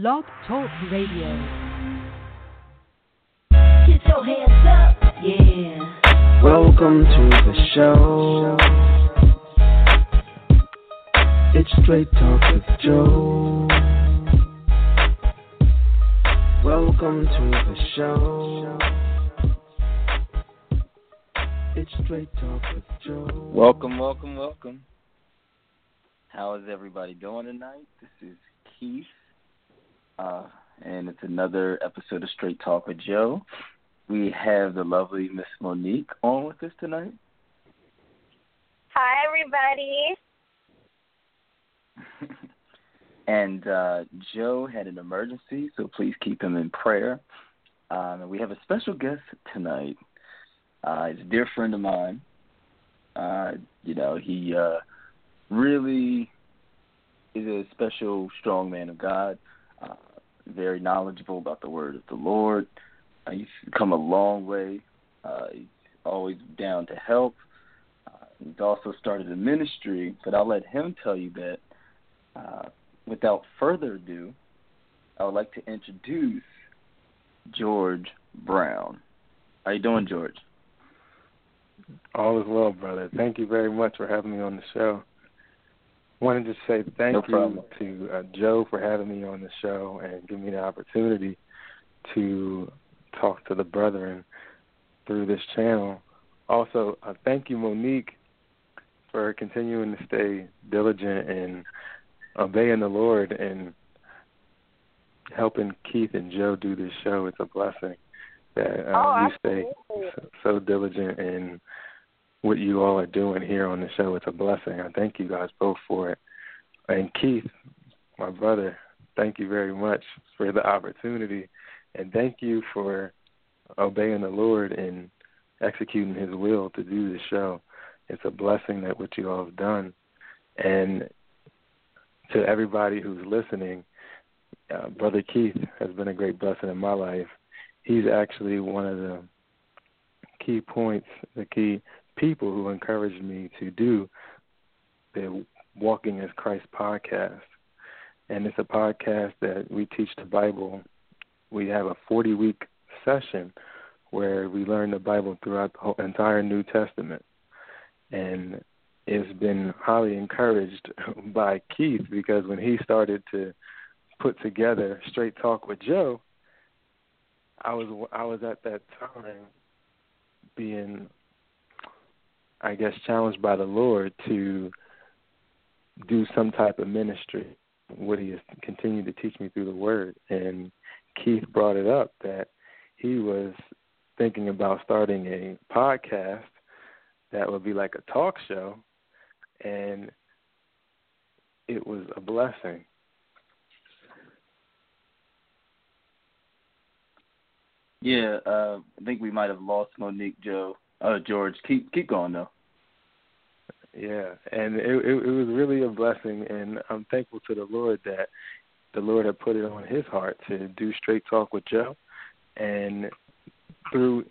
Blog Talk Radio. Get your hands up, yeah. Welcome to the show. It's Straight Talk with Joe. Welcome to the show. It's Straight Talk with Joe. Welcome, welcome, welcome. How is everybody doing tonight? This is Keith, uh, and it's another episode of Straight Talk with Joe. We have the lovely Miss Monique on with us tonight. Hi, everybody. and uh, Joe had an emergency, so please keep him in prayer. Um, and we have a special guest tonight. Uh, he's a dear friend of mine. Uh, you know, he uh, really is a special, strong man of God. Uh, very knowledgeable about the word of the Lord. Uh, he's come a long way. Uh, he's always down to help. Uh, he's also started a ministry, but I'll let him tell you that. Uh, without further ado, I would like to introduce George Brown. How you doing, George? All is well, brother. Thank you very much for having me on the show. Wanted to say thank No you problem. to uh, Joe for having me on the show and giving me the opportunity to talk to the brethren through this channel. Also, uh, thank you, Monique, for continuing to stay diligent and obeying the Lord and helping Keith and Joe do this show. It's a blessing that uh, Oh, you stay so, so diligent in what you all are doing here on the show. It's a blessing. I thank you guys both for it. And Keith, my brother, thank you very much for the opportunity, and thank you for obeying the Lord and executing His will to do the show. It's a blessing that what you all have done, and to everybody who's listening, uh, Brother Keith has been a great blessing in my life. He's actually one of the key points, the key people who encouraged me to do the Walking as Christ podcast. And it's a podcast that we teach the Bible. We have a 40 week session where we learn the Bible throughout the whole entire New Testament. And it's been highly encouraged by Keith because when he started to put together Straight Talk with Joe, I was I was at that time being I guess challenged by the Lord to do some type of ministry. What he has continued to teach me through the Word, and Keith brought it up that he was thinking about starting a podcast that would be like a talk show, and it was a blessing. Yeah, uh, I think we might have lost Monique, Joe. Uh, George, keep keep going though. Yeah, and it, it it was really a blessing, and I'm thankful to the Lord that the Lord had put it on His heart to do straight talk with Joe, and through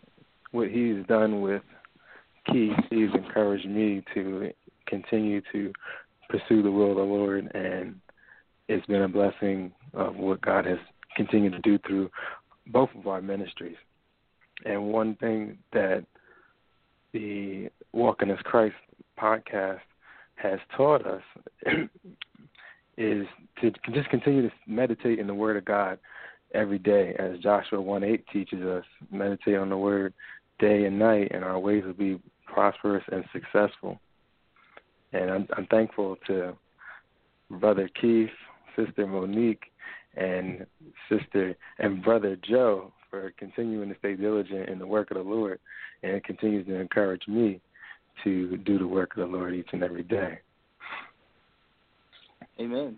what He's done with Keith, He's encouraged me to continue to pursue the will of the Lord, and it's been a blessing of what God has continued to do through both of our ministries. And one thing that the Walking as Christ podcast has taught us is to just continue to meditate in the Word of God every day, as Joshua 1 8 teaches us. Meditate on the Word day and night, and our ways will be prosperous and successful. And I'm, I'm thankful to Brother Keith, Sister Monique, and Sister and Brother Joe for continuing to stay diligent in the work of the Lord, and continues to encourage me to do the work of the Lord each and every day. Amen.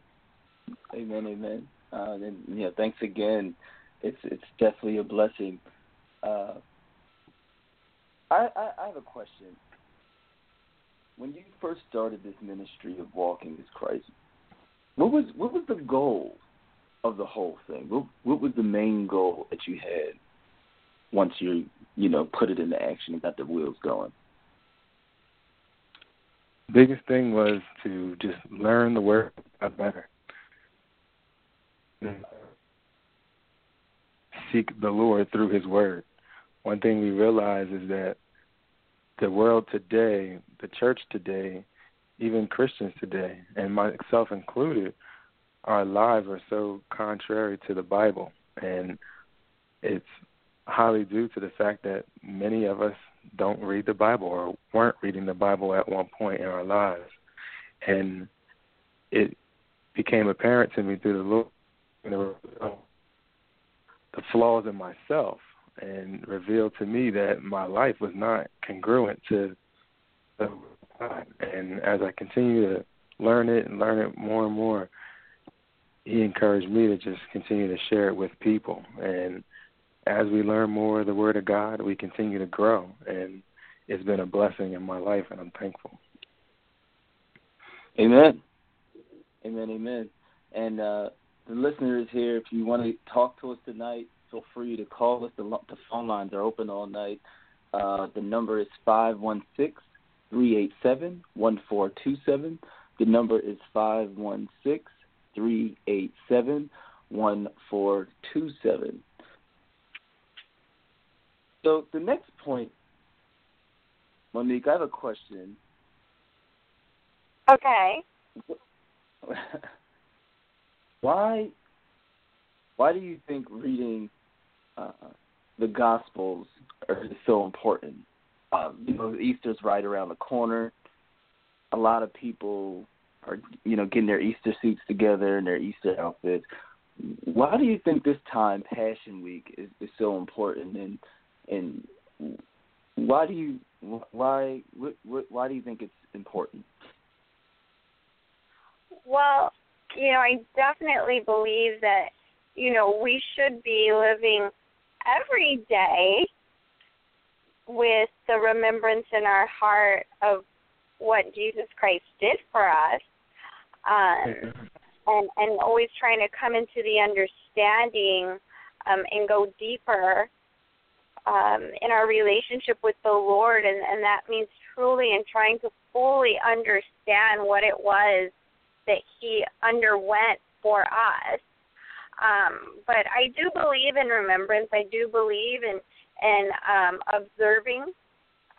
Amen. Amen. Uh, and yeah, thanks again. It's it's definitely a blessing. Uh, I, I I have a question. When you first started this ministry of walking as Christ, what was what was the goal of the whole thing? What what was the main goal that you had once you you know put it into action and got the wheels going? biggest thing was to just learn the word better. seek the Lord through His Word. One thing we realize is that the world today, the church today, even Christians today, and myself included, our lives are so contrary to the Bible. And it's highly due to the fact that many of us don't read the Bible or weren't reading the Bible at one point in our lives. And it became apparent to me through the Lord the flaws in myself and revealed to me that my life was not congruent to the God. And as I continue to learn it and learn it more and more, he encouraged me to just continue to share it with people. And as we learn more of the Word of God, we continue to grow. And it's been a blessing in my life, and I'm thankful. Amen. Amen. Amen. And uh, the listeners here, if you want to talk to us tonight, feel free to call us. The, the phone lines are open all night. Uh, the number is five one six three eight seven one four two seven. The number is five one six three eight seven one four two seven. So the next point, Monique, I have a question. Okay. why why do you think reading uh, the Gospels are so important? Uh, you know, Easter's right around the corner. A lot of people are, you know, getting their Easter suits together and their Easter outfits. Why do you think this time, Passion Week, is, is so important? And and why do you why why do you think it's important? Well, you know, I definitely believe that, you know, we should be living every day with the remembrance in our heart of what Jesus Christ did for us. Um, and and always trying to come into the understanding um, and go deeper um, in our relationship with the Lord, and, and that means truly and trying to fully understand what it was that he underwent for us. Um, but I do believe in remembrance. I do believe in in um, observing,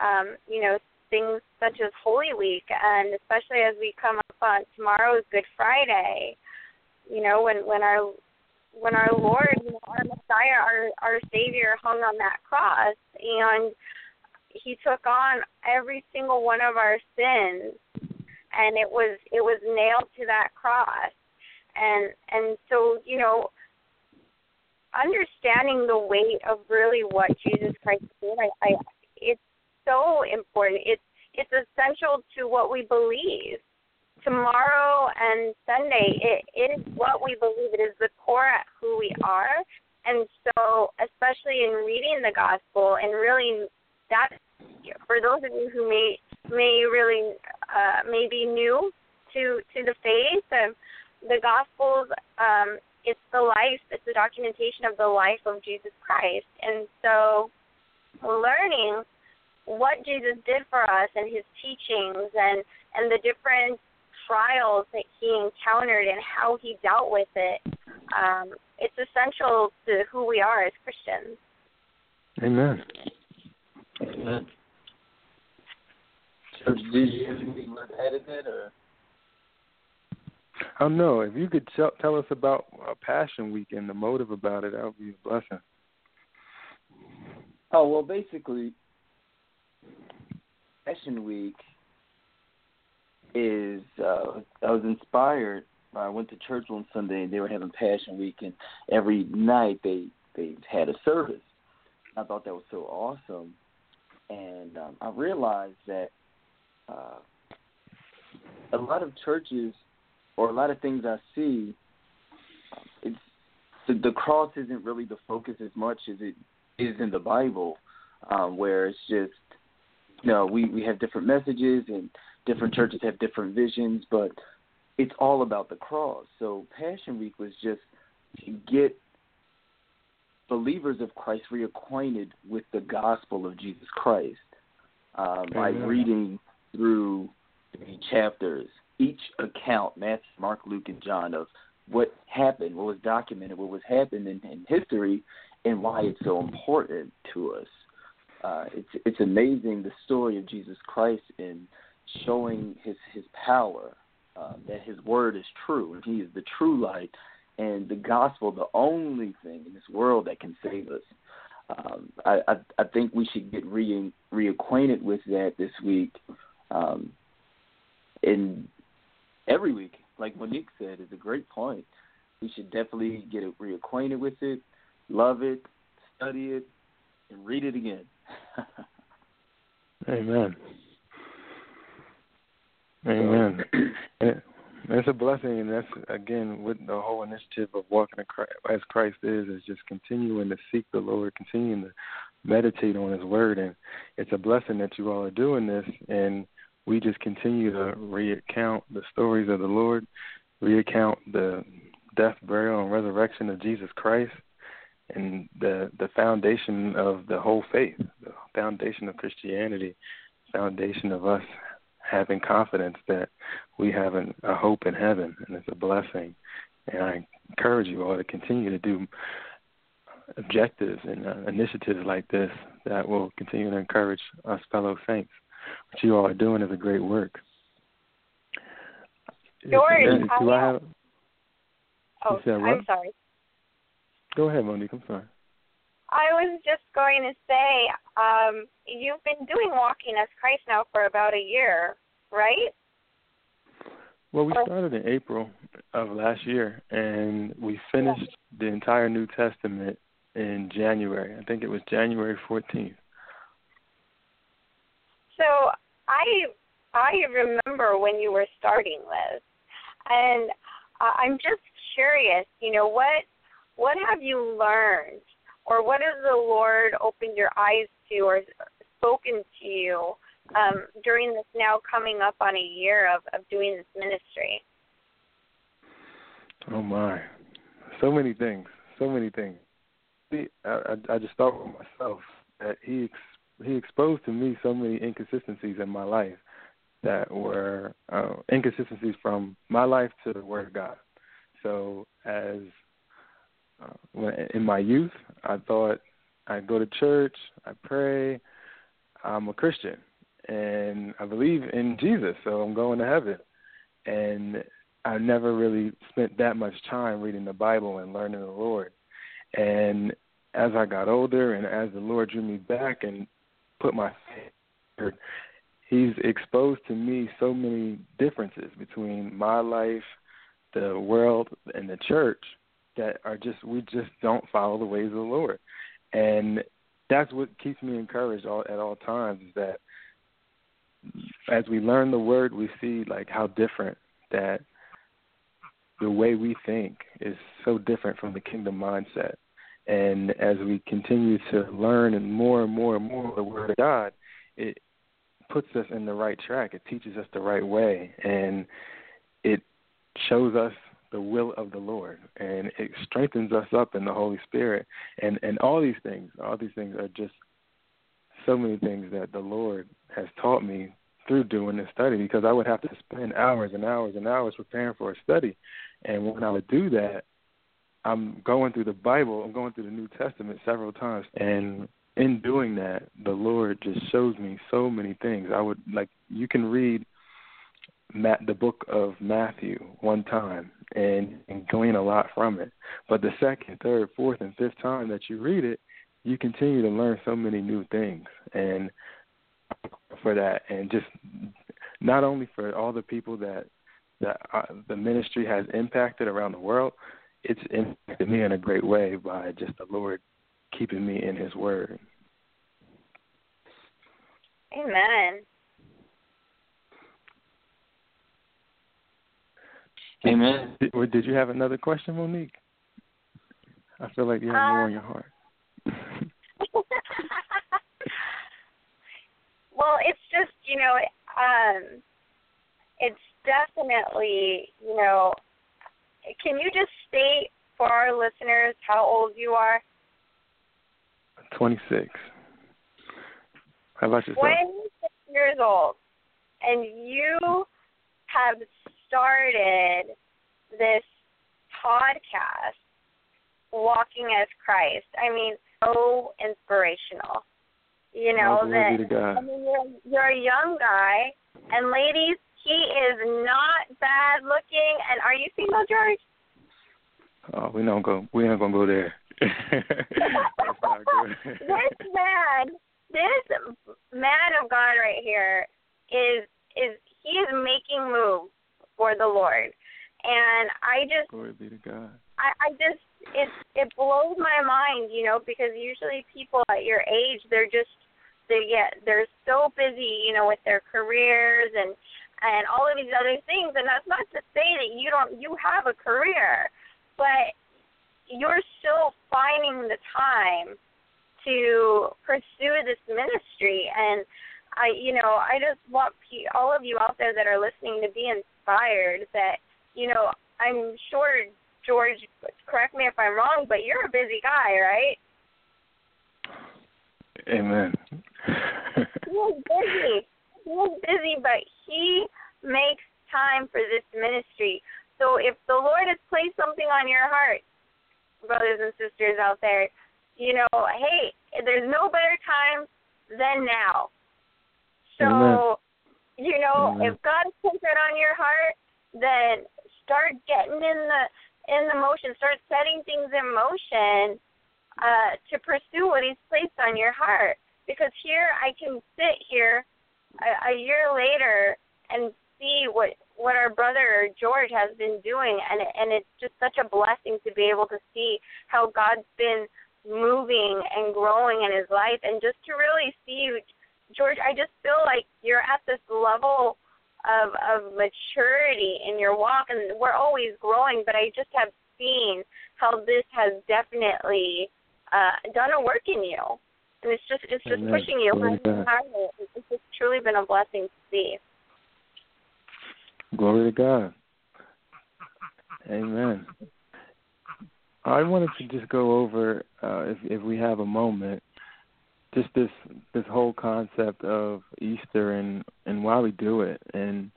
um, you know, things such as Holy Week, and especially as we come up on tomorrow's Good Friday. You know, when when our when our Lord, our Messiah, our our Savior hung on that cross, and He took on every single one of our sins and it was it was nailed to that cross and and so you know understanding the weight of really what Jesus Christ did I, I so important. It's it's essential to what we believe. Tomorrow and Sunday it, is what we believe. It is the core who we are. And so especially in reading the gospel and really that for those of you who may may really uh, may be new to to the faith. Um, the Gospels, um, it's the life, it's the documentation of the life of Jesus Christ, and so learning what Jesus did for us and his teachings and and the different trials that he encountered and how he dealt with it. Um, it's essential to who we are as Christians. Amen. Amen. So did you have anything left edited or? Oh no! If you could tell, tell us about uh, Passion Week and the motive about it, that would be a blessing. Oh well, basically, Passion Week is. Uh, I was inspired. I went to church one Sunday and they were having Passion Week, and every night they they had a service. I thought that was so awesome, and um, I realized that uh, a lot of churches or a lot of things I see, it's the, the cross isn't really the focus as much as it is in the Bible, um, where it's just you know we we have different messages and different churches have different visions, but it's all about the cross. So Passion Week was just to get believers of Christ reacquainted with the gospel of Jesus Christ uh, by reading through the chapters, each account, Matthew, Mark, Luke, and John, of what happened, what was documented, what was happening in, in history, and why it's so important to us. Uh, it's it's amazing the story of Jesus Christ in showing his his power, uh, that his word is true, and he is the true light, and the gospel the only thing in this world that can save us. Um, I, I I think we should get re reacquainted with that this week, um, and every week, like Monique said, is a great point. We should definitely get reacquainted with it, love it, study it, and read it again. Amen. Amen. it's a blessing, and that's again with the whole initiative of walking as Christ is is just continuing to seek the Lord, continuing to meditate on His Word, and it's a blessing that you all are doing this, and we just continue to recount the stories of the Lord, recount the death, burial, and resurrection of Jesus Christ, and the the foundation of the whole faith, the foundation of Christianity, foundation of us having confidence that we have an, a hope in heaven, and it's a blessing. And I encourage you all to continue to do objectives and uh, initiatives like this that will continue to encourage us fellow saints. What you all are doing is a great work. George, do I have? Oh, I'm sorry. Go ahead, Monique. I'm sorry. I was just going to say, um, you've been doing Walking as Christ now for about a year, right? Well, we started in April of last year, and we finished the entire New Testament in January. I think it was January 14th. So I I remember when you were starting this, and I'm just curious. You know what what have you learned, or what has the Lord opened your eyes to, or spoken to you um, during this now coming up on a year of, of doing this ministry? Oh my, so many things, so many things. See, I, I, I just thought with myself that he ex- he exposed to me so many inconsistencies in my life that were uh, inconsistencies from my life to the Word of God. So as uh, in my youth, I thought I go to church, I pray, I'm a Christian, and I believe in Jesus, so I'm going to heaven. And I never really spent that much time reading the Bible and learning the Lord. And as I got older, and as the Lord drew me back and put my faith, He's exposed to me so many differences between my life, the world, and the church that are just we just don't follow the ways of the Lord, and that's what keeps me encouraged all, at all times. Is that as we learn the Word, we see like how different that the way we think is so different from the kingdom mindset. And as we continue to learn and more and more and more the Word of God, it puts us in the right track. It teaches us the right way, and it shows us the will of the Lord, and it strengthens us up in the Holy Spirit, and and all these things, all these things are just so many things that the Lord has taught me through doing this study because I would have to spend hours and hours and hours preparing for a study, and when I would do that, I'm going through the Bible, I'm going through the New Testament several times, and in doing that, the Lord just shows me so many things. I would like you can read Matt, the book of Matthew one time and, and glean a lot from it. But the second, third, fourth, and fifth time that you read it, you continue to learn so many new things. And for that, and just not only for all the people that that uh, the ministry has impacted around the world, it's impacted me in a great way by just the Lord keeping me in His Word. Amen. Amen. Did, did you have another question, Monique? I feel like you have more in your heart. well, it's just you know, um, it's definitely you know. Can you just state for our listeners how old you are? Twenty six. How about yourself? Twenty six years old, and you have started this podcast, Walking as Christ. I mean, so inspirational. You know oh, that. Be to God. I mean, you're you're a young guy, and ladies, he is not bad looking. And are you single, George? Oh, we don't go. We ain't gonna go there. That's not good. this man, this man of God right here is is he is making moves for the Lord, and I just glory be to God. I I just it it blows my mind, you know, because usually people at your age they're just they get they're so busy, you know, with their careers and and all of these other things. And that's not to say that you don't you have a career, but you're still finding the time to pursue this ministry. And I, you know, I just want all of you out there that are listening to be inspired. That you know, I'm sure George, correct me if I'm wrong, but you're a busy guy, right? Amen. he's busy. He's busy, but he makes time for this ministry. So if the Lord has placed something on your heart, brothers and sisters out there, you know, hey, there's no better time than now. So. You know, Amen. if God has put that on your heart, then start getting in the in the motion, start setting things in motion uh, to pursue what He's placed on your heart. Because here I can sit here a, a year later and see what what our brother George has been doing, and and it's just such a blessing to be able to see how God's been moving and growing in his life, and just to really see George. I just feel like you're at this level of of maturity in your walk, and we're always growing. But I just have seen how this has definitely uh, done a work in you and it's just it's just Amen. pushing you Glory higher. It's just truly been a blessing to see. Glory to God. Amen. I wanted to just go over, uh, if if we have a moment, just this this whole concept of Easter and and why we do it and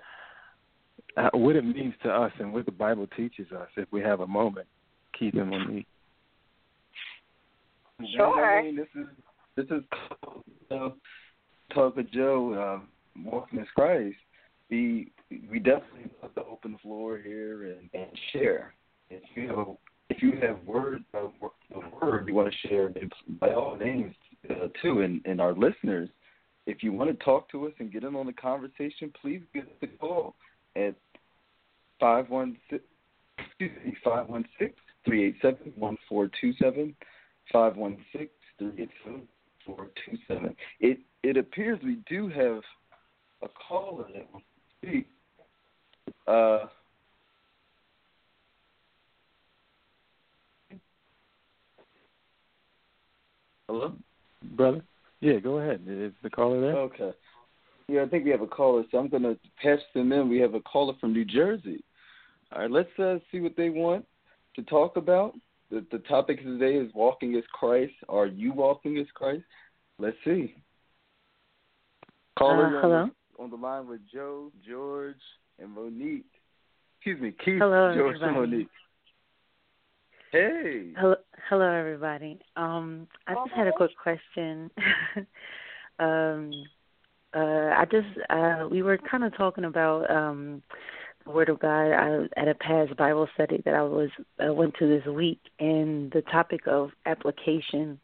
uh, what it means to us and what the Bible teaches us. If we have a moment, Keith and Monique. Sure. I mean, this is this is uh, talk with Joe, um, walking as Christ. We we definitely love to open the floor here and, and share. If you have if you have word a word you want to share, then by all means uh, too. And and our listeners, if you want to talk to us and get in on the conversation, please give us a call at five one six excuse me five one six three eight seven one four two seven five one six three eight seven four two seven. It it appears we do have a caller that wants to speak. Uh, hello. Brother? Yeah, go ahead. Is the caller there? Okay. Yeah, I think we have a caller, so I'm going to pass them in. We have a caller from New Jersey. All right, let's uh, see what they want to talk about. The, the topic today is walking as Christ. Are you walking as Christ? Let's see. Caller, Uh, hello? On, the, line with Joe, George, and Monique. Excuse me, Keith, Hello, George, and. Monique. Hey. Hello, hello, everybody. Um, I just had a quick question. um, uh, I just uh, we were kind of talking about um, the Word of God I, at a past Bible study that I was I went to this week, and the topic of application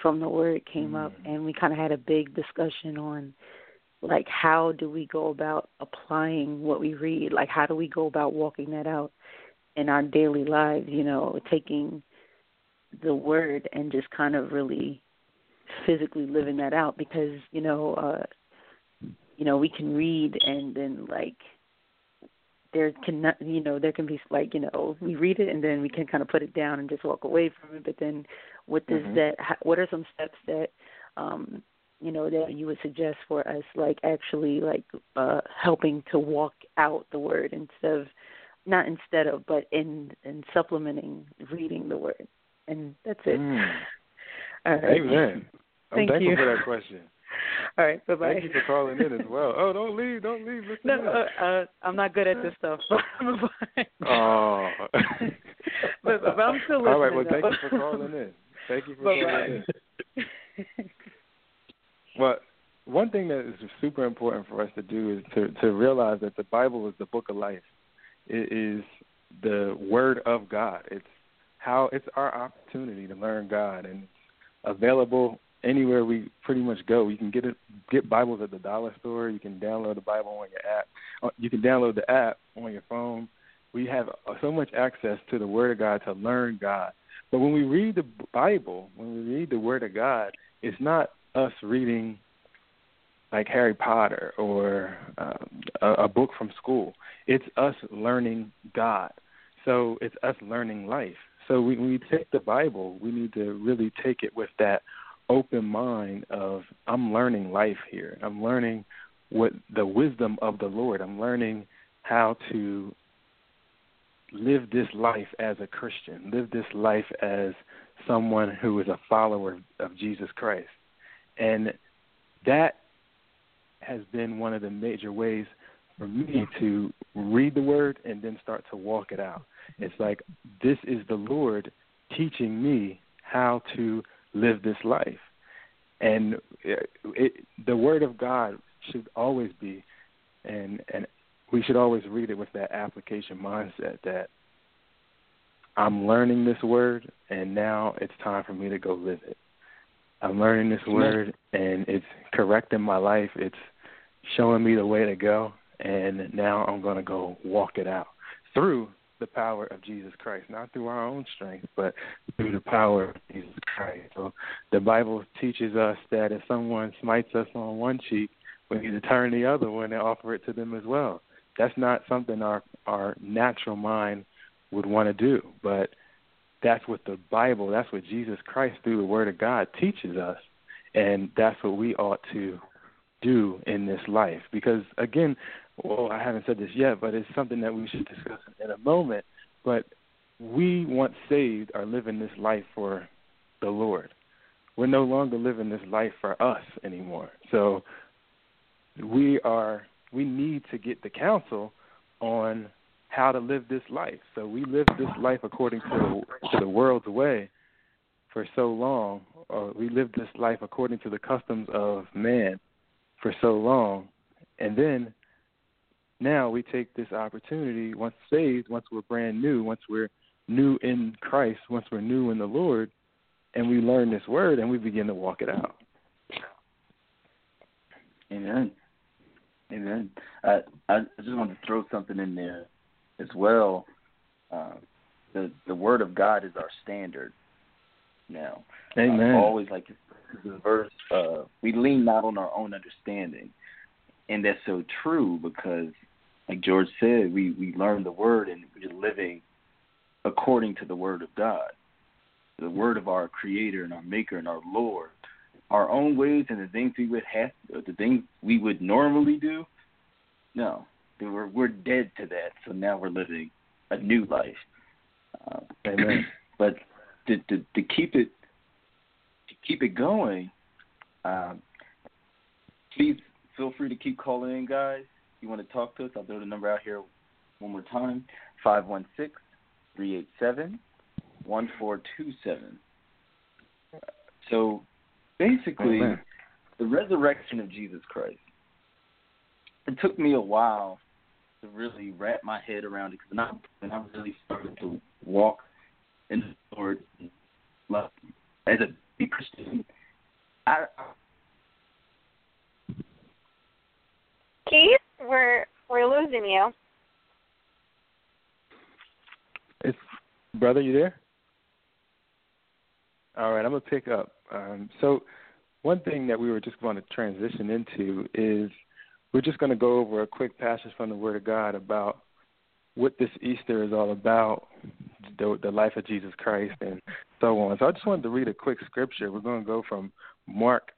from the Word came up, and we kind of had a big discussion on like how do we go about applying what we read, like how do we go about walking that out in our daily lives, you know, taking the word and just kind of really physically living that out because, you know, uh you know, we can read and then like there can not, you know, there can be like, you know, we read it and then we can kind of put it down and just walk away from it, but then what does Mhm. that what are some steps that um you know that you would suggest for us like actually like uh helping to walk out the word instead of not instead of, but in in supplementing reading the word, and that's it. Mm. All right. Amen. I'm Thank thankful you. for that question. All right, bye bye. Thank you for calling in as well. Oh, don't leave, don't leave. Listen No, uh, uh, I'm not good at this stuff. Bye. Oh. but, but I'm still listening. All right. Well, thank you for calling in. Thank you for Bye-bye. calling in. Well, one thing that is super important for us to do is to to realize that the Bible is the book of life. It is the word of God. It's how it's our opportunity to learn God, and available anywhere we pretty much go. You can get it, get Bibles at the dollar store. You can download the Bible on your app. Uh, You can download the app on your phone. We have uh, so much access to the Word of God to learn God. But when we read the Bible, when we read the Word of God, it's not us reading like Harry Potter or um, a, a book from school. It's us learning God. So it's us learning life. So when we take the Bible, we need to really take it with that open mind of I'm learning life here. I'm learning what the wisdom of the Lord. I'm learning how to live this life as a Christian, live this life as someone who is a follower of Jesus Christ. And that has been one of the major ways for me to read the word and then start to walk it out. It's like this is the Lord teaching me how to live this life. And it, it, the word of God should always be and and we should always read it with that application mindset that I'm learning this word and now it's time for me to go live it. I'm learning this word and it's correcting my life. It's showing me the way to go and now I'm going to go walk it out through the power of Jesus Christ, not through our own strength, but through the power of Jesus Christ. So the Bible teaches us that if someone smites us on one cheek, we need to turn the other one and offer it to them as well. That's not something our our natural mind would want to do, but that's what the Bible, that's what Jesus Christ through the Word of God teaches us, and that's what we ought to do in this life. Because again, well, I haven't said this yet, but it's something that we should discuss in a moment. But we, once saved, are living this life for the Lord. We're no longer living this life for us anymore. So we are we need to get the counsel on how to live this life. So we live this life according to the, to the world's way for so long, or we live this life according to the customs of man for so long, and then now we take this opportunity once saved, once we're brand new, once we're new in Christ, once we're new in the Lord, and we learn this word and we begin to walk it out. Amen. Amen. I I just wanted to throw something in there as well. Uh, the the word of God is our standard. Now, Amen. I always like the verse. Uh, we lean not on our own understanding, and that's so true because, like George said, we we learn the word and we're living according to the word of God, the word of our Creator and our Maker and our Lord our own ways and the things we would have, the things we would normally do, no, we're we're dead to that. So now we're living a new life. Uh, Amen. But to, to to keep it to keep it going, um, please feel free to keep calling in, guys. If you want to talk to us, I'll throw the number out here one more time: five one six three eight seven one four two seven. So basically Amen. the resurrection of Jesus Christ. It took me a while to really wrap my head around it because when I when I really started to walk in the Lord like, as a big Christian, I, I Keith, we're we're losing you. It's brother, you there? All right, I'm gonna pick up. Um, so, one thing that we were just going to transition into is we're just going to go over a quick passage from the Word of God about what this Easter is all about, the, the life of Jesus Christ, and so on. So, I just wanted to read a quick scripture. We're going to go from Mark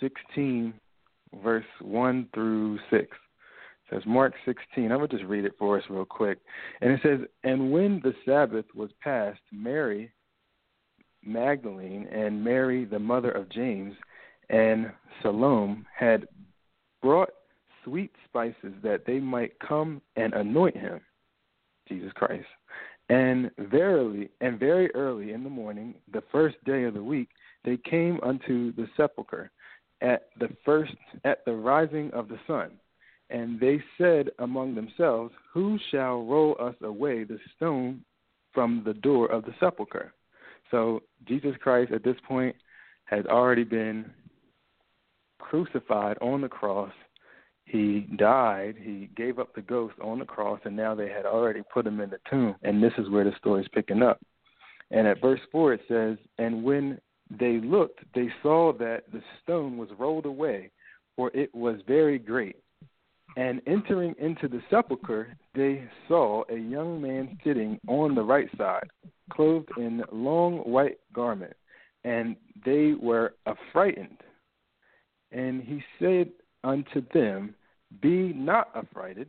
16, verse 1 through 6. Says Mark 16. I'm going to just read it for us real quick. And it says, And when the Sabbath was past, Mary Magdalene and Mary, the mother of James, and Salome had brought sweet spices that they might come and anoint him, Jesus Christ. And verily, and very early in the morning, the first day of the week, they came unto the sepulchre at the first at the rising of the sun. And they said among themselves, Who shall roll us away the stone from the door of the sepulchre? So Jesus Christ at this point has already been crucified on the cross he died, he gave up the ghost on the cross, and now they had already put him in the tomb. And this is where the story is picking up. And at verse 4, it says, And when they looked, they saw that the stone was rolled away, for it was very great. And entering into the sepulchre, they saw a young man sitting on the right side, clothed in long white garment, and they were affrighted. And he said unto them, be not affrighted.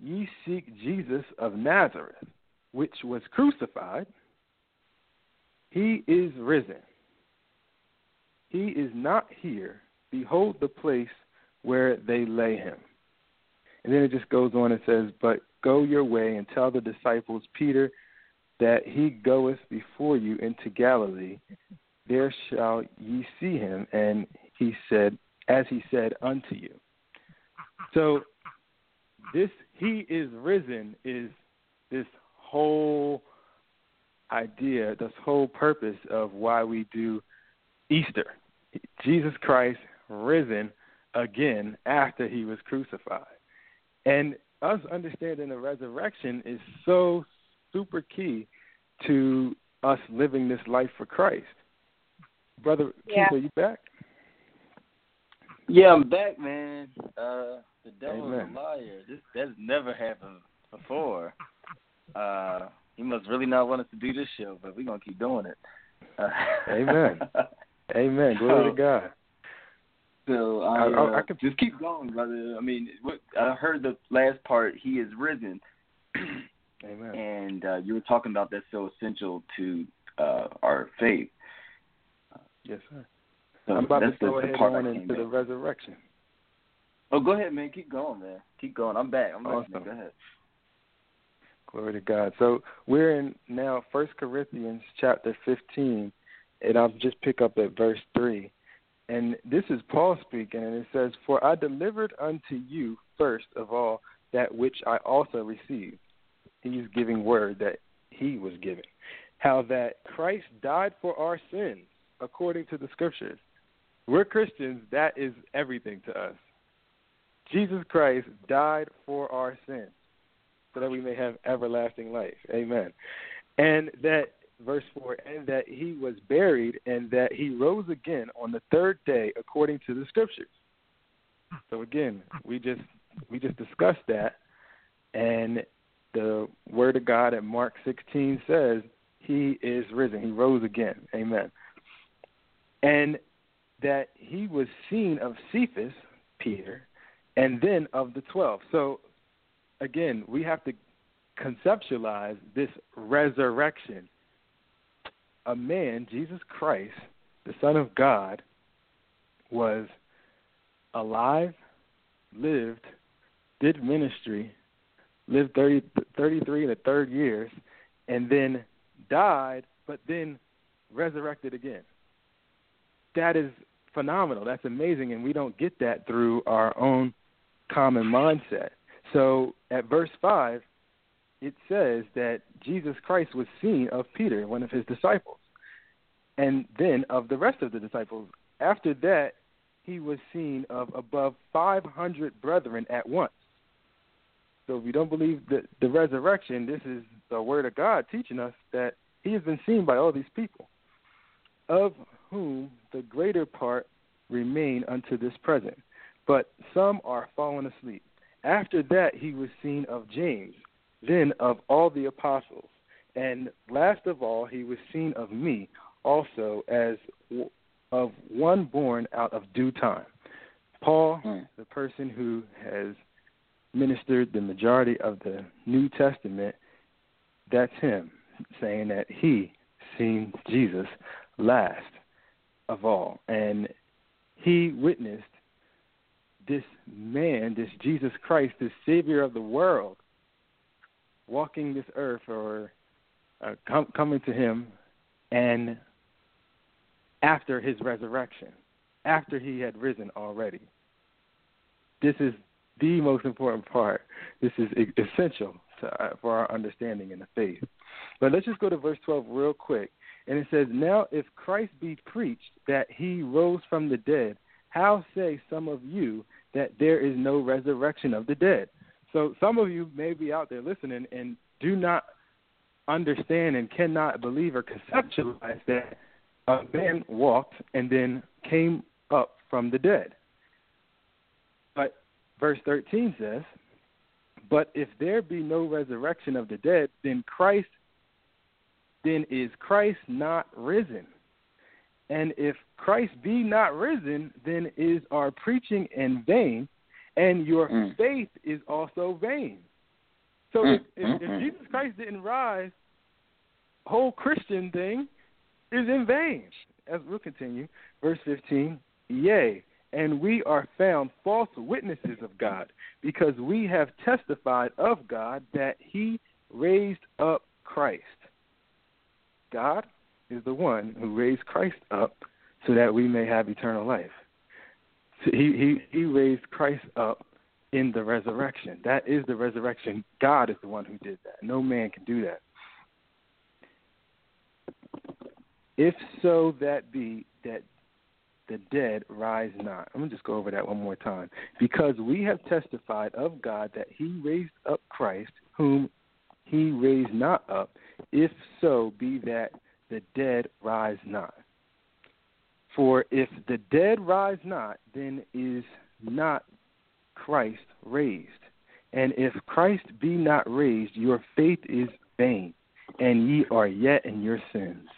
Ye seek Jesus of Nazareth, which was crucified. He is risen. He is not here. Behold the place where they lay him. And then it just goes on and says, But go your way and tell the disciples, Peter, that he goeth before you into Galilee. There shall ye see him. And he said, As he said unto you. So this he is risen is this whole idea, this whole purpose of why we do Easter. Jesus Christ risen again after he was crucified. And us understanding the resurrection is so super key to us living this life for Christ. Brother yeah. Keith, are you back? Yeah, I'm back, man. Uh the devil's Amen. a liar. This that's never happened before. Uh, he must really not want us to do this show, but we're gonna keep doing it. Uh, Amen. Amen. Glory to God. So I, I- I- uh, I could- just keep going, brother. I mean, what, I heard the last part. He is risen, Amen. and uh, you were talking about that's so essential to uh, our faith. Yes, sir. So I'm about to go the ahead on into the resurrection. Oh, go ahead, man. Keep going, man. Keep going. I'm back. I'm Awesome. listening. Go ahead. Glory to God. So we're in now First Corinthians chapter 15, and I'll just pick up at verse 3. And this is Paul speaking, and it says, For I delivered unto you first of all that which I also received. He's giving word that he was given. How that Christ died for our sins according to the scriptures. We're Christians, that is everything to us. Jesus Christ died for our sins so that we may have everlasting life. Amen. And that verse 4 and that he was buried and that he rose again on the third day according to the scriptures. So again, we just we just discussed that and the word of God at Mark 16 says he is risen. He rose again. Amen. And that he was seen of Cephas, Peter, and then of the 12. So again, we have to conceptualize this resurrection. A man, Jesus Christ, the Son of God, was alive, lived, did ministry, lived 30, 33 and a third years, and then died, but then resurrected again. That is phenomenal. That's amazing, and we don't get that through our own common mindset. So at verse 5, it says that Jesus Christ was seen of Peter, one of his disciples, and then of the rest of the disciples. After that, he was seen of above 500 brethren at once. So if you don't believe the, the resurrection, this is the word of God teaching us that he has been seen by all these people, of whom the greater part remain unto this present, but some are fallen asleep. After that, he was seen of James, then of all the apostles. And last of all, he was seen of me also as of one born out of due time. Paul, Mm. the person who has ministered the majority of the New Testament, that's him saying that he seen Jesus last of all. And he witnessed this man, this Jesus Christ, this Savior of the world, walking this earth or uh, com- coming to him, and after his resurrection, after he had risen already. This is the most important part. This is essential to, uh, for our understanding in the faith. But let's just go to verse 12 real quick. And it says, Now if Christ be preached that he rose from the dead, how say some of you that there is no resurrection of the dead? So some of you may be out there listening and do not understand and cannot believe or conceptualize that a man walked and then came up from the dead. But verse 13 says, But if there be no resurrection of the dead, then Christ then is Christ not risen? And if Christ be not risen, then is our preaching in vain, and your mm. faith is also vain. So mm. if, if, if. Jesus Christ didn't rise, whole Christian thing is in vain. As we'll continue, verse 15, yea, and we are found false witnesses of God, because we have testified of God that he raised up Christ. God is the one who raised Christ up so that we may have eternal life. He, he, he raised Christ up in the resurrection. That is the resurrection. God is the one who did that. No man can do that. If so that be that the dead rise not. I'm going to just go over that one more time. Because we have testified of God that he raised up Christ, whom he raised not up, if so be that the dead rise not. For if the dead rise not, then is not Christ raised. And if Christ be not raised, your faith is vain, and ye are yet in your sins.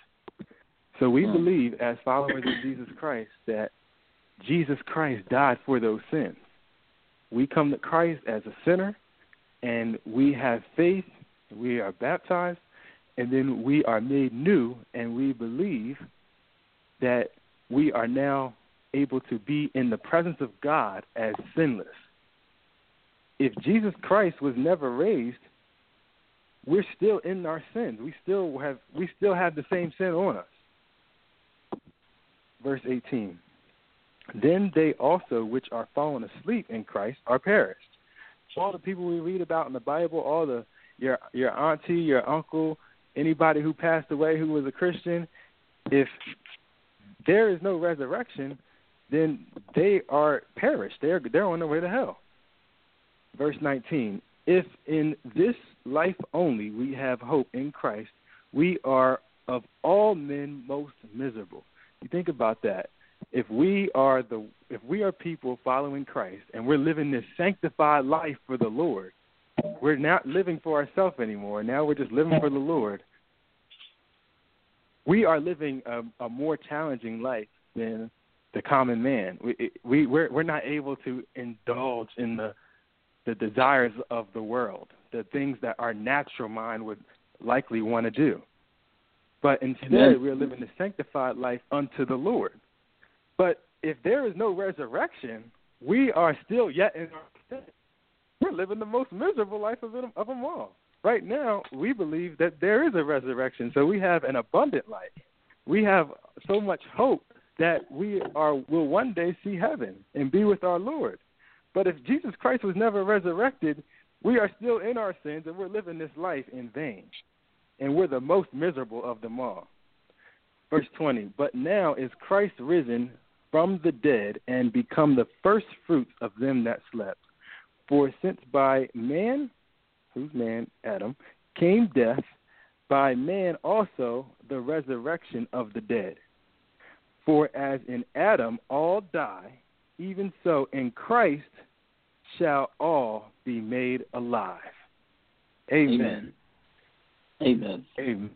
So we hmm. believe, as followers of Jesus Christ, that Jesus Christ died for those sins. We come to Christ as a sinner, and we have faith, we are baptized, and then we are made new, and we believe that we are now able to be in the presence of God as sinless. If Jesus Christ was never raised, we're still in our sins. We still have we still have the same sin on us verse 18. Then they also which are fallen asleep in Christ are perished. So All the people we read about in the Bible, all the your your auntie, your uncle, anybody who passed away who was a Christian, if there is no resurrection, then they are perished. They're they're on their way to hell. Verse 19. If in this life only we have hope in Christ, we are of all men most miserable. You think about that. If we are the if we are people following Christ and we're living this sanctified life for the Lord, we're not living for ourselves anymore. Now we're just living for the Lord. We are living a, a more challenging life than the common man. We we we're, we're not able to indulge in the the desires of the world, the things that our natural mind would likely want to do. But instead, Amen. we're living a sanctified life unto the Lord. But if there is no resurrection, we are still yet in our sin. We're living the most miserable life of them, of them all. Right now, we believe that there is a resurrection, so we have an abundant life. We have so much hope that we are will one day see heaven and be with our Lord. But if Jesus Christ was never resurrected, we are still in our sins and we're living this life in vain and we're the most miserable of them all. Verse 20 But now is Christ risen from the dead and become the first fruits of them that slept. For since by man, who's man? Adam, came death, by man also the resurrection of the dead. For as in Adam all die, even so in Christ shall all be made alive. Amen. Amen. Amen.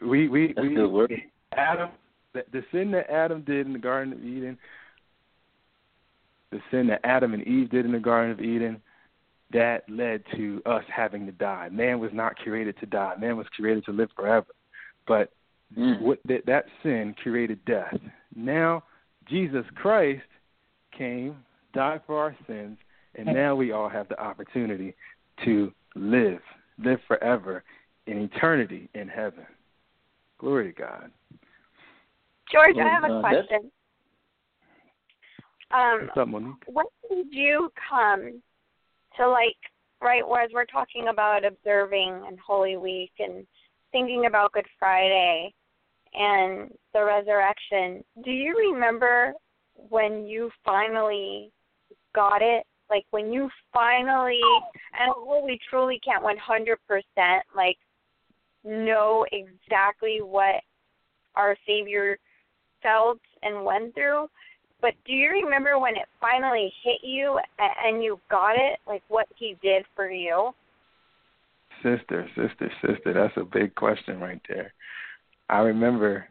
We we That's we. Adam the, the sin that Adam did in the Garden of Eden, the sin that Adam and Eve did in the Garden of Eden, that led to us having to die. Man was not created to die. Man was created to live forever. But mm. what that, that sin created death. Now Jesus Christ came, died for our sins, and now we all have the opportunity to live, live forever in eternity in heaven. Glory to God. George, Well, I have a uh, question. Um, What's up, Monique? when did you come to like right whereas we're talking about observing and Holy Week and thinking about Good Friday and the resurrection, do you remember when you finally got it? Like when you finally and we truly can't one hundred percent like know exactly what our Savior felt and went through, but do you remember when it finally hit you and you got it, like what he did for you? Sister, sister, sister, that's a big question right there. I remember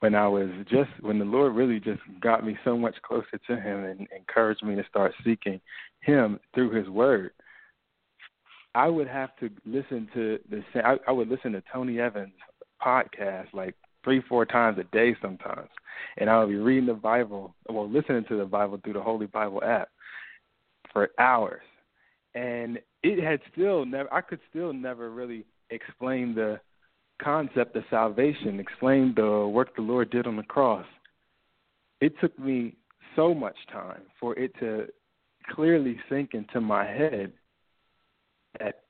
when I was just when the Lord really just got me so much closer to him and encouraged me to start seeking him through his word. I would have to listen to the I, I would listen to Tony Evans podcast like three, four times a day sometimes. And I would be reading the Bible well, listening to the Bible through the Holy Bible app for hours. And it had still never I could still never really explain the concept of salvation, explain the work the Lord did on the cross. It took me so much time for it to clearly sink into my head that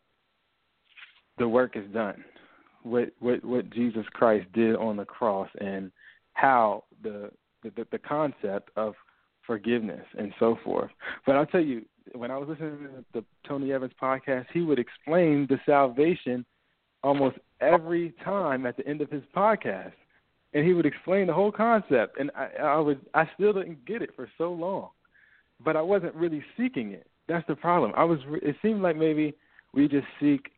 the work is done. What what what Jesus Christ did on the cross and how the the, the concept of forgiveness and so forth. But I'll tell you, when I was listening to the Tony Evans podcast, he would explain the salvation almost every time at the end of his podcast, and he would explain the whole concept. And I, I was I still didn't get it for so long, but I wasn't really seeking it. That's the problem. I was. It seemed like maybe we just seek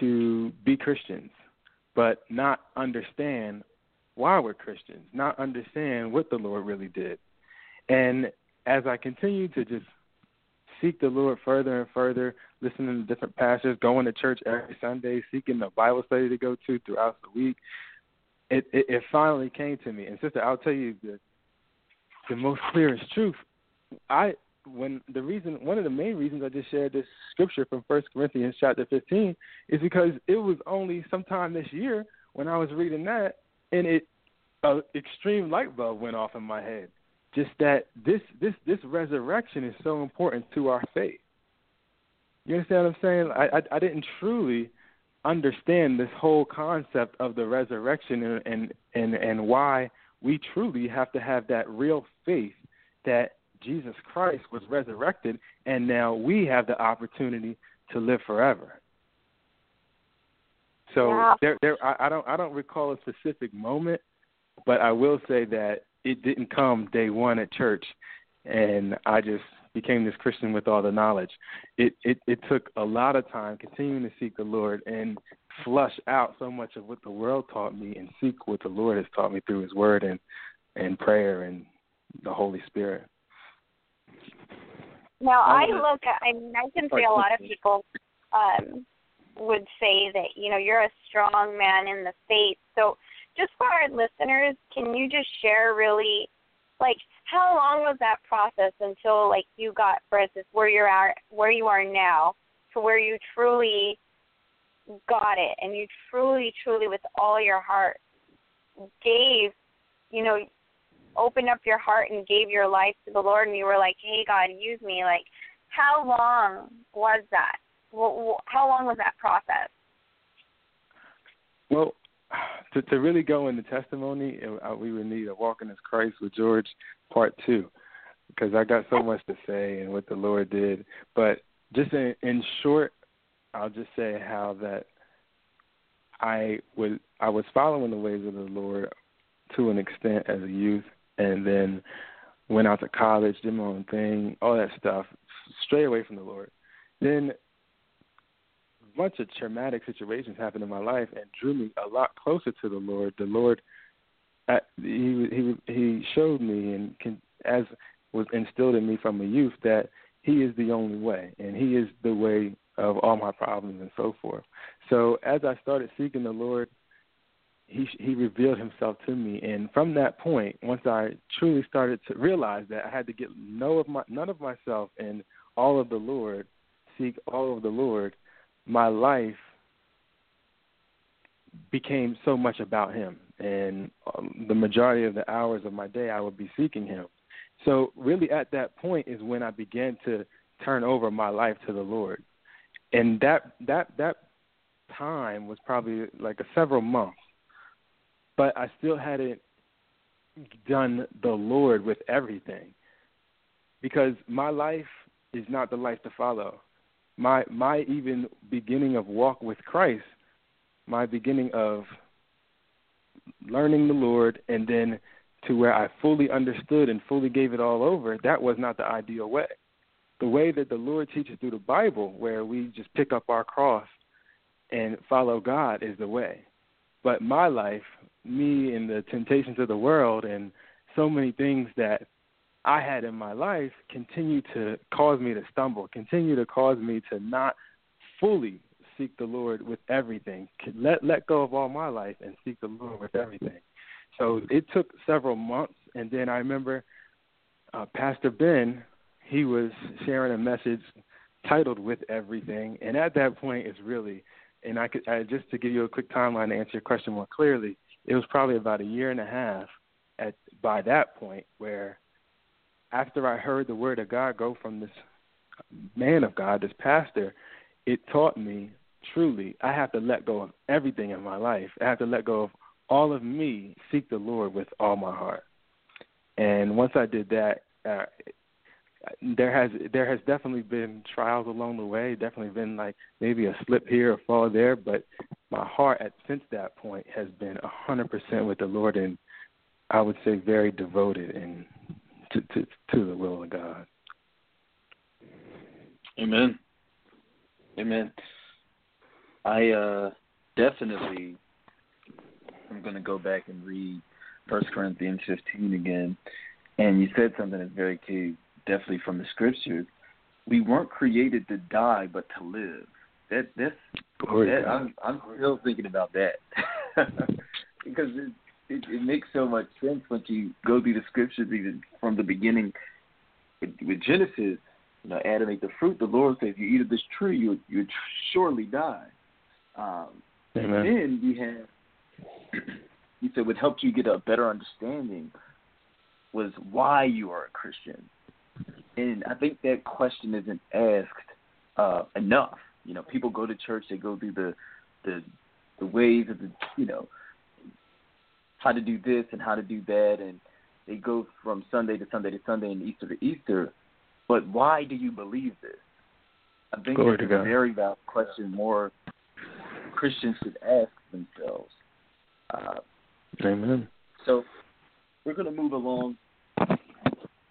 to be Christians, but not understand why we're Christians, not understand what the Lord really did. And as I continue to just seek the Lord further and further, listening to different pastors, going to church every Sunday, seeking the Bible study to go to throughout the week, it, it, it finally came to me. And sister, I'll tell you the the most clearest truth. I when the reason one of the main reasons I just shared this scripture from First Corinthians chapter fifteen is because it was only sometime this year when I was reading that and it a extreme light bulb went off in my head. Just that this this this resurrection is so important to our faith. You understand what I'm saying? I I, I didn't truly understand this whole concept of the resurrection and, and and and why we truly have to have that real faith that Jesus Christ was resurrected and now we have the opportunity to live forever. So Yeah. there there I, I don't I don't recall a specific moment, but I will say that it didn't come day one at church and I just became this Christian with all the knowledge. It it it took a lot of time continuing to seek the Lord and flush out so much of what the world taught me and seek what the Lord has taught me through his word and and prayer and the Holy Spirit. Now I look at I mean I can say a lot of people um would say that, you know, you're a strong man in the faith. So just for our listeners, can you just share really like how long was that process until like you got for instance where you're at where you are now to where you truly got it and you truly, truly with all your heart gave, you know, opened up your heart and gave your life to the Lord and you were like, Hey God, use me like how long was that? How long was that process? Well, to to really go into testimony, uh, we would need a Walking as Christ with George part two, because I got so much to say and what the Lord did. But just in, in short, I'll just say how that I would I was following the ways of the Lord to an extent as a youth, and then went out to college, did my own thing, all that stuff, straight away from the Lord. Then a bunch of traumatic situations happened in my life and drew me a lot closer to the Lord. The Lord, uh, he he he showed me and can, as was instilled in me from a youth that He is the only way and He is the way of all my problems and so forth. So as I started seeking the Lord, he he revealed himself to me and from that point once i truly started to realize that i had to get no of my none of myself and all of the lord seek all of the lord my life became so much about him and um, the majority of the hours of my day I would be seeking him. So really at that point is when I began to turn over my life to the Lord. And that that that time was probably like a several months. But I still hadn't done the Lord with everything. Because my life is not the life to follow. My my even beginning of walk with Christ my beginning of learning the Lord and then to where I fully understood and fully gave it all over, that was not the ideal way. The way that the Lord teaches through the Bible, where we just pick up our cross and follow God, is the way. But my life, me and the temptations of the world and so many things that I had in my life continue to cause me to stumble, continue to cause me to not fully seek the Lord with everything. Let let go of all my life and seek the Lord with everything. So it took several months, and then I remember uh, Pastor Ben. He was sharing a message titled "With Everything," and at that point, it's really, and I could I, just to give you a quick timeline to answer your question more clearly. It was probably about a year and a half at by that point where, after I heard the word of God go from this man of God, this pastor, it taught me truly, I have to let go of everything in my life. I have to let go of all of me, seek the Lord with all my heart. And once I did that, uh, there has there has definitely been trials along the way. Definitely been like maybe a slip here, a fall there, but my heart at since that point has been a hundred percent with the Lord, and I would say very devoted and to, to to the will of God. Amen. Amen. I uh definitely I'm going to go back and read First Corinthians 15 again. And you said something that's very key, definitely from the scriptures. We weren't created to die, but to live. That that's that, I'm I'm still thinking about that because it, it it makes so much sense once you go through the scriptures, even from the beginning. With, with Genesis, you know, Adam ate the fruit. The Lord says, "You eat of this tree, you you surely die." Um, and then we have, you said, what helped you get a better understanding was why you are a Christian. And I think that question isn't asked uh, enough. You know, people go to church, they go through the the the ways of the you know how to do this and how to do that, and they go from Sunday to Sunday to Sunday and Easter to Easter. But why do you believe this? I think Glory it's a very valid question, more Christians should ask themselves. Uh, Amen. So we're going to move along.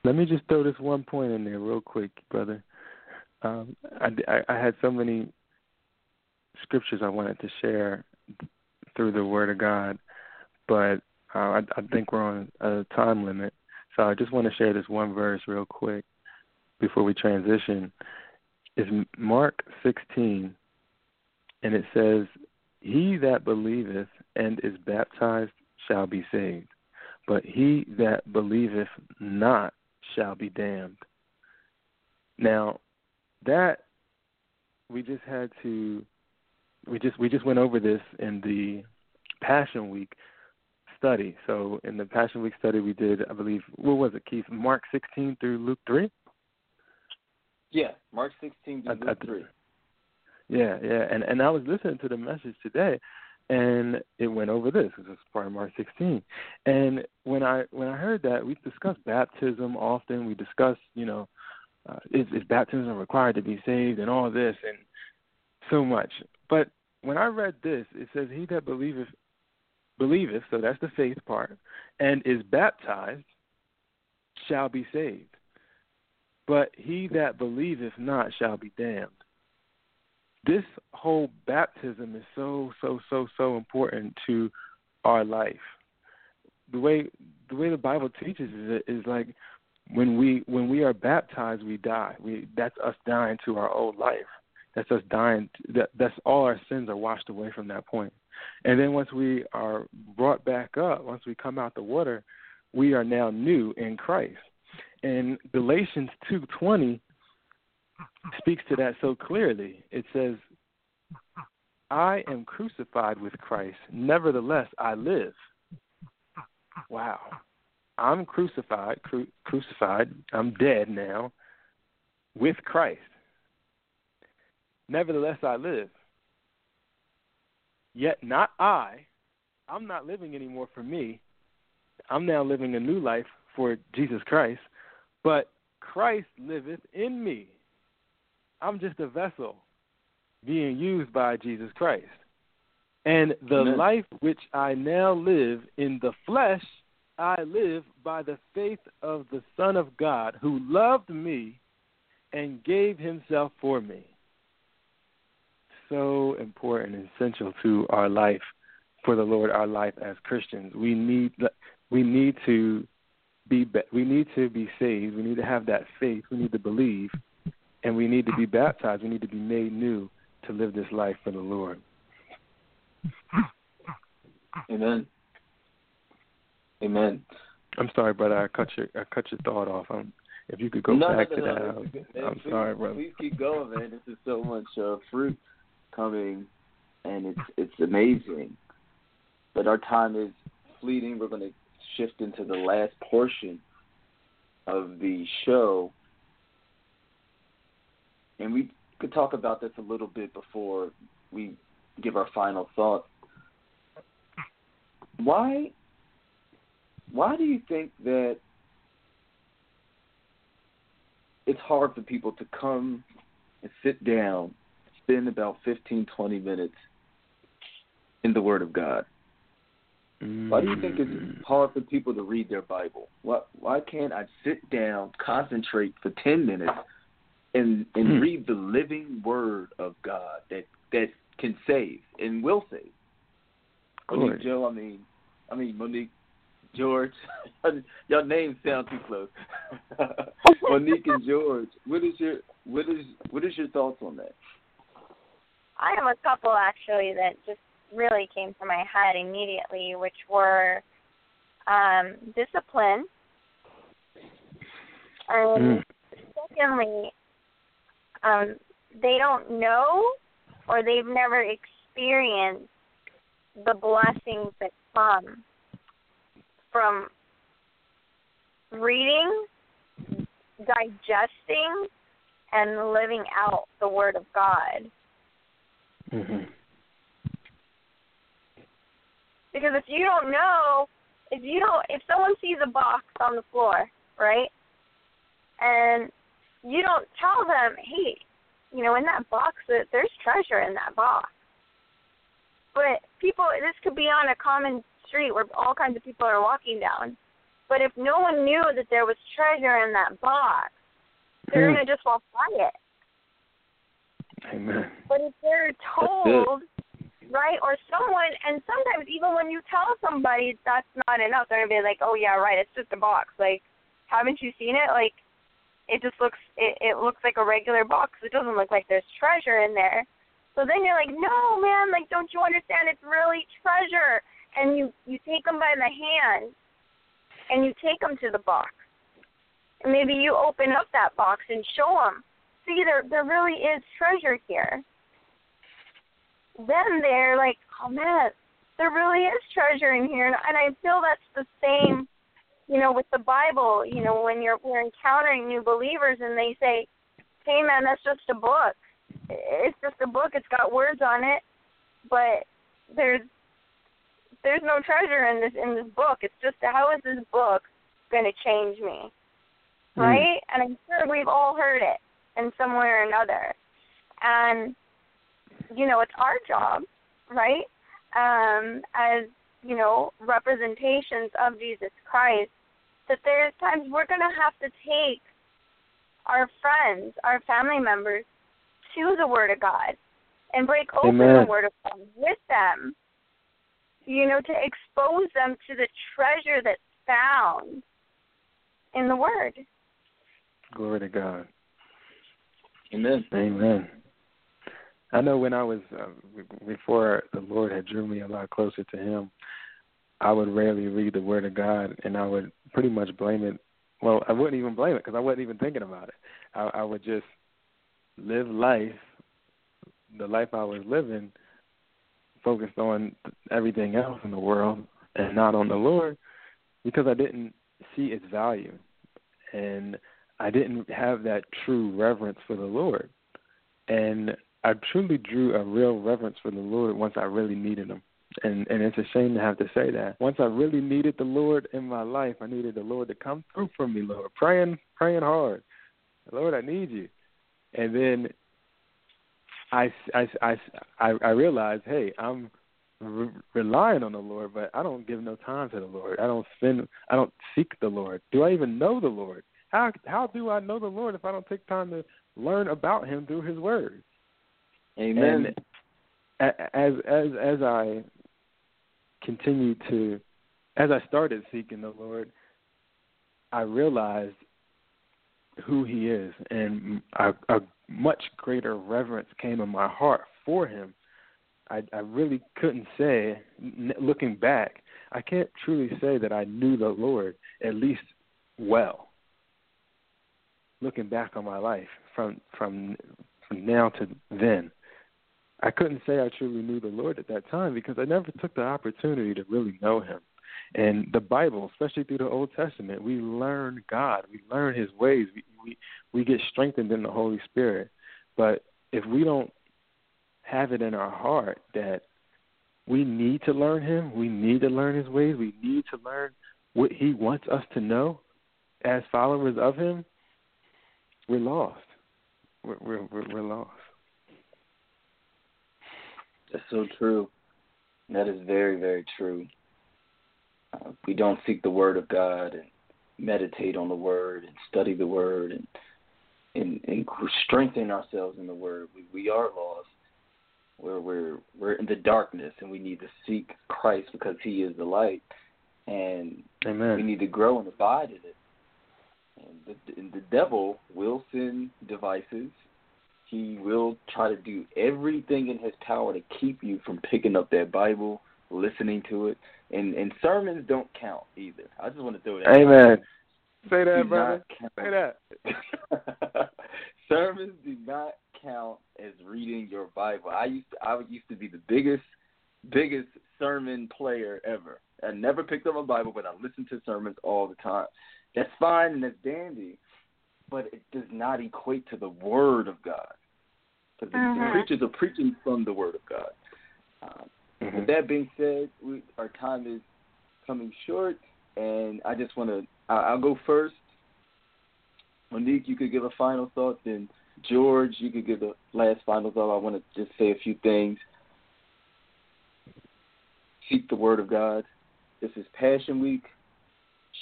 Let me just throw this one point in there real quick, brother. Um, I, I, I had so many scriptures I wanted to share through the Word of God, but uh, I, I think we're on a time limit. So I just want to share this one verse real quick before we transition. It's Mark 16, and it says, He that believeth and is baptized shall be saved, but he that believeth not shall be damned. Now, that we just had to we just we just went over this in the Passion Week study. So in the Passion Week study we did, I believe, what was it, Keith? Mark 16 through Luke 3? Yeah, Mark 16 through Luke 3. Yeah, yeah, and and I was listening to the message today, and it went over this. This is Mark 16, and when I when I heard that, we discuss baptism often. We discuss, you know, uh, is, is baptism required to be saved, and all this, and so much. But when I read this, it says, "He that believeth believeth," so that's the faith part, and is baptized shall be saved. But he that believeth not shall be damned this whole baptism is so so so so important to our life. The way the way the Bible teaches is like when we when we are baptized, we die. We that's us dying to our old life. That's us dying. That that's all our sins are washed away from that point. And then once we are brought back up, once we come out the water, we are now new in Christ. And Galatians 2:20 speaks to that so clearly. It says, "I am crucified with Christ; nevertheless I live." Wow. I'm crucified, cru- crucified. I'm dead now with Christ. Nevertheless I live. Yet not I. I'm not living anymore for me. I'm now living a new life for Jesus Christ. But Christ liveth in me. I'm just a vessel being used by Jesus Christ. And the Amen. life which I now live in the flesh, I live by the faith of the Son of God who loved me and gave himself for me. So important and essential to our life for the Lord, our life as Christians. We need we need to be we need to be saved. We need to have that faith. We need to believe, and we need to be baptized. We need to be made new to live this life for the Lord. Amen. Amen. I'm sorry, brother. I cut your I cut your thought off. Um, if you could go no, back no, to no, that, no. um, Man, I'm please, sorry, brother. Please keep going, man. This is so much uh, fruit coming, and it's it's amazing. But our time is fleeting. We're going to shift into the last portion of the show, and we could talk about this a little bit before we give our final thoughts. Why? Why do you think that it's hard for people to come and sit down, spend about 15, 20 minutes in the Word of God? Why do you think Mm. it's hard for people to read their Bible? Why why can't I sit down, concentrate for ten minutes, and and Hmm. read the living Word of God that that can save and will save? Monique, Good. Joe, I mean, I mean Monique, George, your names sound too close. Monique and George, what is your what is what is your thoughts on that? I have a couple actually that just really came to my head immediately, which were um, discipline, and Mm. secondly, um, they don't know or they've never experienced the blessings that come from reading, digesting, and living out the Word of God. Mhm. Because if you don't know, if you don't, if someone sees a box on the floor, right, and you don't tell them, hey, you know, in that box, that there's treasure in that box. But people, this could be on a common street where all kinds of people are walking down. But if no one knew that there was treasure in that box, they're Mm. gonna just walk by it. Amen. But if they're told, right, or someone, and sometimes even when you tell somebody that's not enough, they're gonna be like, "Oh yeah, right, it's just a box." Like, haven't you seen it? Like, it just looks, it, it looks like a regular box. It doesn't look like there's treasure in there. So then you're like, "No, man, like, don't you understand? It's really treasure." And you you take them by the hand, and you take them to the box. And maybe you open up that box and show them see there there really is treasure here then they're like oh man there really is treasure in here and, and i feel that's the same you know with the bible you know when you're we're encountering new believers and they say hey man that's just a book it's just a book it's got words on it but there's there's no treasure in this in this book it's just how is this book going to change me Mm. right? And I'm sure we've all heard it in some way or another. And you know, it's our job, right? Um, as you know, representations of Jesus Christ, that there's times we're gonna have to take our friends, our family members to the Word of God and break open Amen. the Word of God with them. You know, to expose them to the treasure that's found in the Word. Glory to God. Amen. Amen. I know when I was uh, before the Lord had drew me a lot closer to Him, I would rarely read the Word of God, and I would pretty much blame it. Well, I wouldn't even blame it because I wasn't even thinking about it. I, I would just live life, the life I was living, focused on everything else in the world and not on the Lord, because I didn't see its value, and I didn't have that true reverence for the Lord, and I truly drew a real reverence for the Lord once I really needed Him. And and it's a shame to have to say that. Once I really needed the Lord in my life, I needed the Lord to come through for me, Lord. Praying, praying hard. Lord, I need you. And then I I I I, I realized, hey, I'm re- relying on the Lord, but I don't give no time to the Lord. I don't spend I don't seek the Lord. Do I even know the Lord? How how do I know the Lord if I don't take time to learn about him through his word? Amen. And as as as I continued to as I started seeking the Lord, I realized who he is and a, a much greater reverence came in my heart for him. I I really couldn't say looking back, I can't truly say that I knew the Lord at least well. Looking back on my life from from from now to then I couldn't say I truly knew the Lord at that time because I never took the opportunity to really know Him. And the Bible, especially through the Old Testament, we learn God, we learn His ways, we we, we get strengthened in the Holy Spirit. But if we don't have it in our heart that we need to learn Him, we need to learn His ways, we need to learn what He wants us to know as followers of Him, we're lost. We're we're, we're lost. That's so true. That is very, very true. Uh, we don't seek the Word of God and meditate on the Word and study the Word and and, and strengthen ourselves in the Word. We, we are lost. We're we're we're in the darkness, and we need to seek Christ because He is the light, and Amen. we need to grow and abide in it. And the, and the devil will send devices he will try to do everything in his power to keep you from picking up that Bible, listening to it, and and sermons don't count either. I just want to throw that. Amen. Say that, do brother. Say that. sermons do not count as reading your Bible. I used to, I used to be the biggest biggest sermon player ever. I never picked up a Bible, but I listened to sermons all the time. That's fine and that's dandy, but it does not equate to the Word of God. Because Mhm. the preachers are preaching from the Word of God. Um, Mhm. With that being said, we, our time is coming short, and I just want to. I'll go first. Monique, you could give a final thought. Then George, you could give the last final thought. I want to just say a few things. Seek the Word of God. This is Passion Week.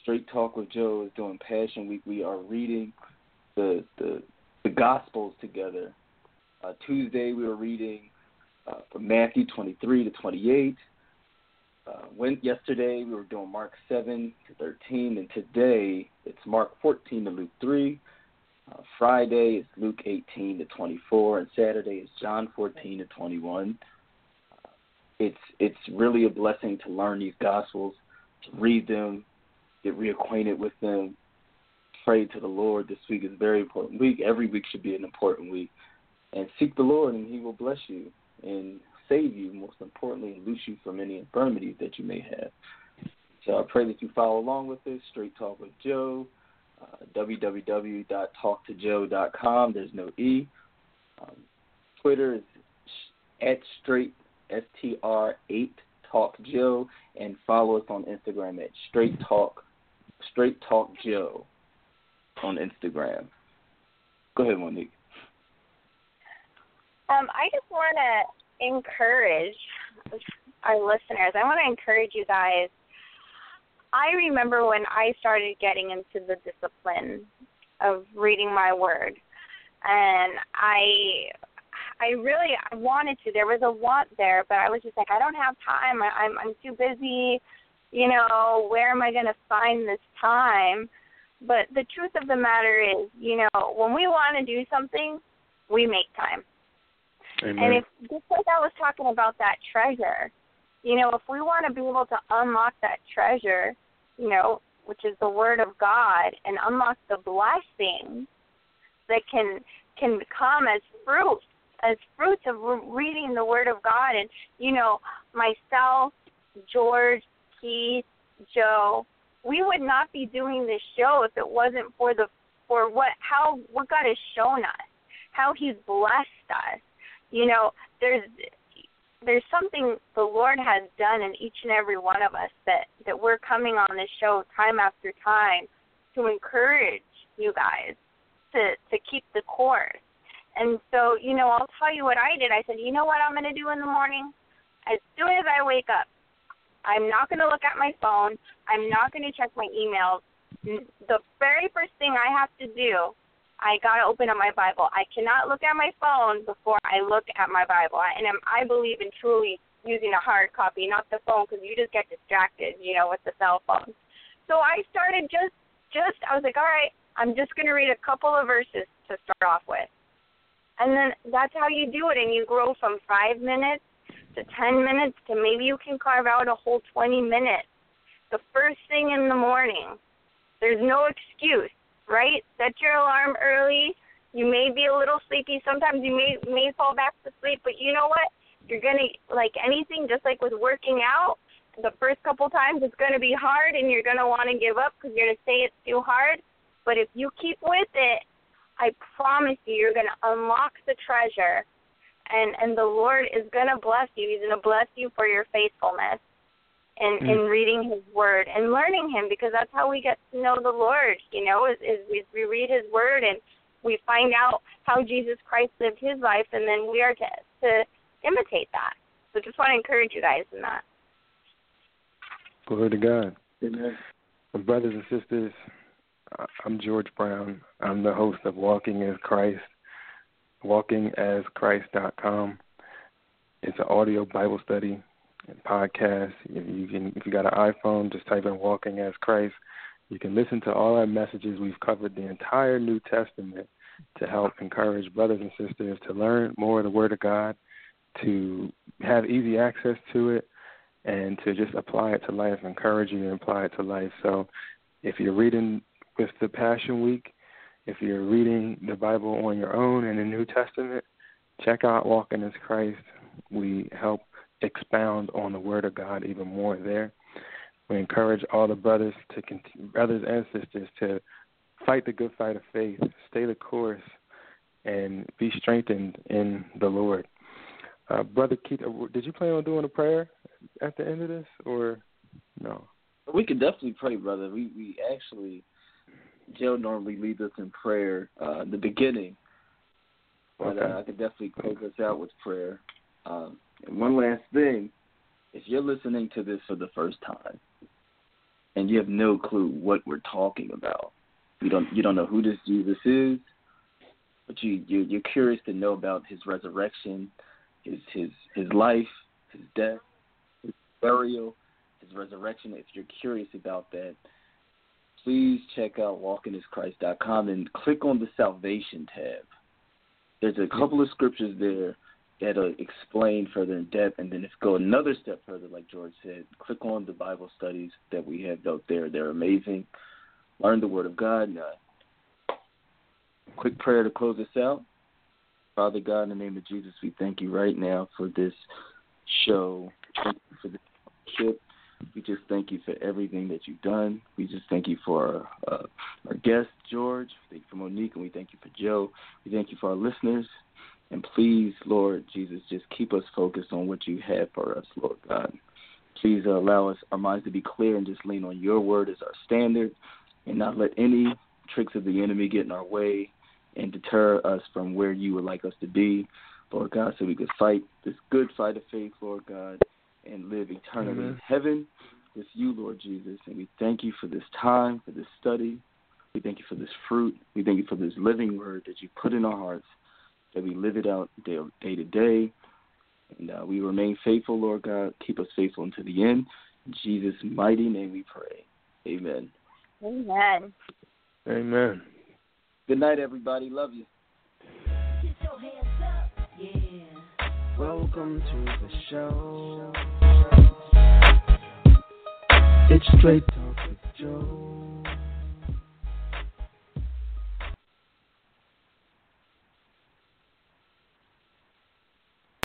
Straight Talk with Joe is doing Passion Week. We are reading the the, the Gospels together. Uh, Tuesday we were reading uh, from Matthew 23 to 28. Uh, when yesterday we were doing Mark 7 to 13, and today it's Mark 14 to Luke 3. Uh, Friday is Luke 18 to 24, and Saturday is John 14 to 21. Uh, it's it's really a blessing to learn these gospels, to read them, get reacquainted with them, pray to the Lord. This week is a very important week. Every week should be an important week, and seek the Lord, and He will bless you and save you, most importantly, and loose you from any infirmities that you may have. So I pray that you follow along with this. Straight Talk with Joe, uh, www.talktojoe.com. There's no E. Um, Twitter is at straight, S-T-R-8, Talk Joe, and follow us on Instagram at Straight Talk, Straight Talk Joe on Instagram. Go ahead, Monique. Um, I just want to encourage our listeners. I want to encourage you guys. I remember when I started getting into the discipline of reading my word, and I, I really I wanted to. There was a want there, but I was just like, I don't have time. I, I'm I'm too busy. You know, where am I going to find this time? But the truth of the matter is, you know, when we want to do something, we make time Amen. And if just like I was talking about that treasure, you know, if we want to be able to unlock that treasure, you know, which is the word of God, and unlock the blessings that can can come as fruit, as fruits of reading the word of God. And you know, myself, George, Keith, Joe, we would not be doing this show if it wasn't for the for what how what God has shown us, how He's blessed us. You know, there's there's something the Lord has done in each and every one of us that that we're coming on this show time after time to encourage you guys to to keep the course. And so, you know, I'll tell you what I did. I said, you know what I'm going to do in the morning? As soon as I wake up, I'm not going to look at my phone. I'm not going to check my emails. The very first thing I have to do I gotta open up my Bible. I cannot look at my phone before I look at my Bible. And I believe in truly using a hard copy, not the phone, because you just get distracted, you know, with the cell phone. So I started just, just I was like, all right, I'm just gonna read a couple of verses to start off with, and then that's how you do it, and you grow from five minutes to ten minutes to maybe you can carve out a whole 20 minutes. The first thing in the morning. There's no excuse right? Set your alarm early. You may be a little sleepy. Sometimes you may may fall back to sleep, but you know what? You're gonna like anything, just like with working out. The first couple times it's gonna be hard, and you're gonna want to give up because you're gonna say it's too hard. But if you keep with it, I promise you, you're gonna unlock the treasure, and and the Lord is gonna bless you. He's gonna bless you for your faithfulness in Mm. in reading his word and learning him because that's how we get to know the lord you know is, is we, we read his word and we find out how jesus christ lived his life and then we are to to imitate that so just want to encourage you guys in that Glory to God. Amen. Brothers and sisters, I- I'm George Brown. I'm the host of Walking as Christ, walkingaschrist.com. It's an audio Bible study and podcast. You you can, if you got an iPhone, just type in Walking as Christ. You can listen to all our messages. We've covered the entire New Testament to help encourage brothers and sisters to learn more of the Word of God, to have easy access to it, and to just apply it to life, encourage you to apply it to life. So if you're reading with the Passion Week, if you're reading the Bible on your own in the New Testament, check out Walking as Christ. We help expound on the Word of God even more there. We encourage all the brothers to continue, brothers and sisters to fight the good fight of faith, stay the course, and be strengthened in the Lord. Uh, Brother Keith, uh, did you plan on doing a prayer at the end of this, or no? We could definitely pray, brother. We we actually Joe normally leads us in prayer uh in the beginning. But Okay. uh, I could definitely close us out with prayer. Um and one last thing, if you're listening to this for the first time and you have no clue what we're talking about, you don't you don't know who this Jesus is, but you, you you're curious to know about his resurrection, his his his life, his death, his burial, his resurrection. If you're curious about that, please check out walkingaschrist.com and click on the salvation tab. There's a couple of scriptures there that'll explain further in depth, and then if go another step further, like George said, click on the Bible studies that we have out there. They're amazing. Learn the Word of God. Quick prayer to close us out. Father God, in the name of Jesus, we thank you right now for this show. For the ship. We just thank you for everything that you've done. We just thank you for our, uh, our guest, George. Thank you for Monique, and we thank you for Joe. We thank you for our listeners. And please, Lord Jesus, just keep us focused on what you have for us, Lord God. Please uh, allow us our minds to be clear and just lean on your word as our standard and not let any tricks of the enemy get in our way and deter us from where you would like us to be, Lord God, so we could fight this good fight of faith, Lord God, and live eternally in heaven with you, Lord Jesus. And we thank you for this time, for this study. We thank you for this fruit. We thank you for this living word that you put in our hearts, that we live it out day, day to day. And uh, we remain faithful, Lord God. Keep us faithful until the end. In Jesus' mighty name we pray. Amen. amen Amen. Good night, everybody. Love you. Get your hands up. Yeah. Welcome to the show. It's straight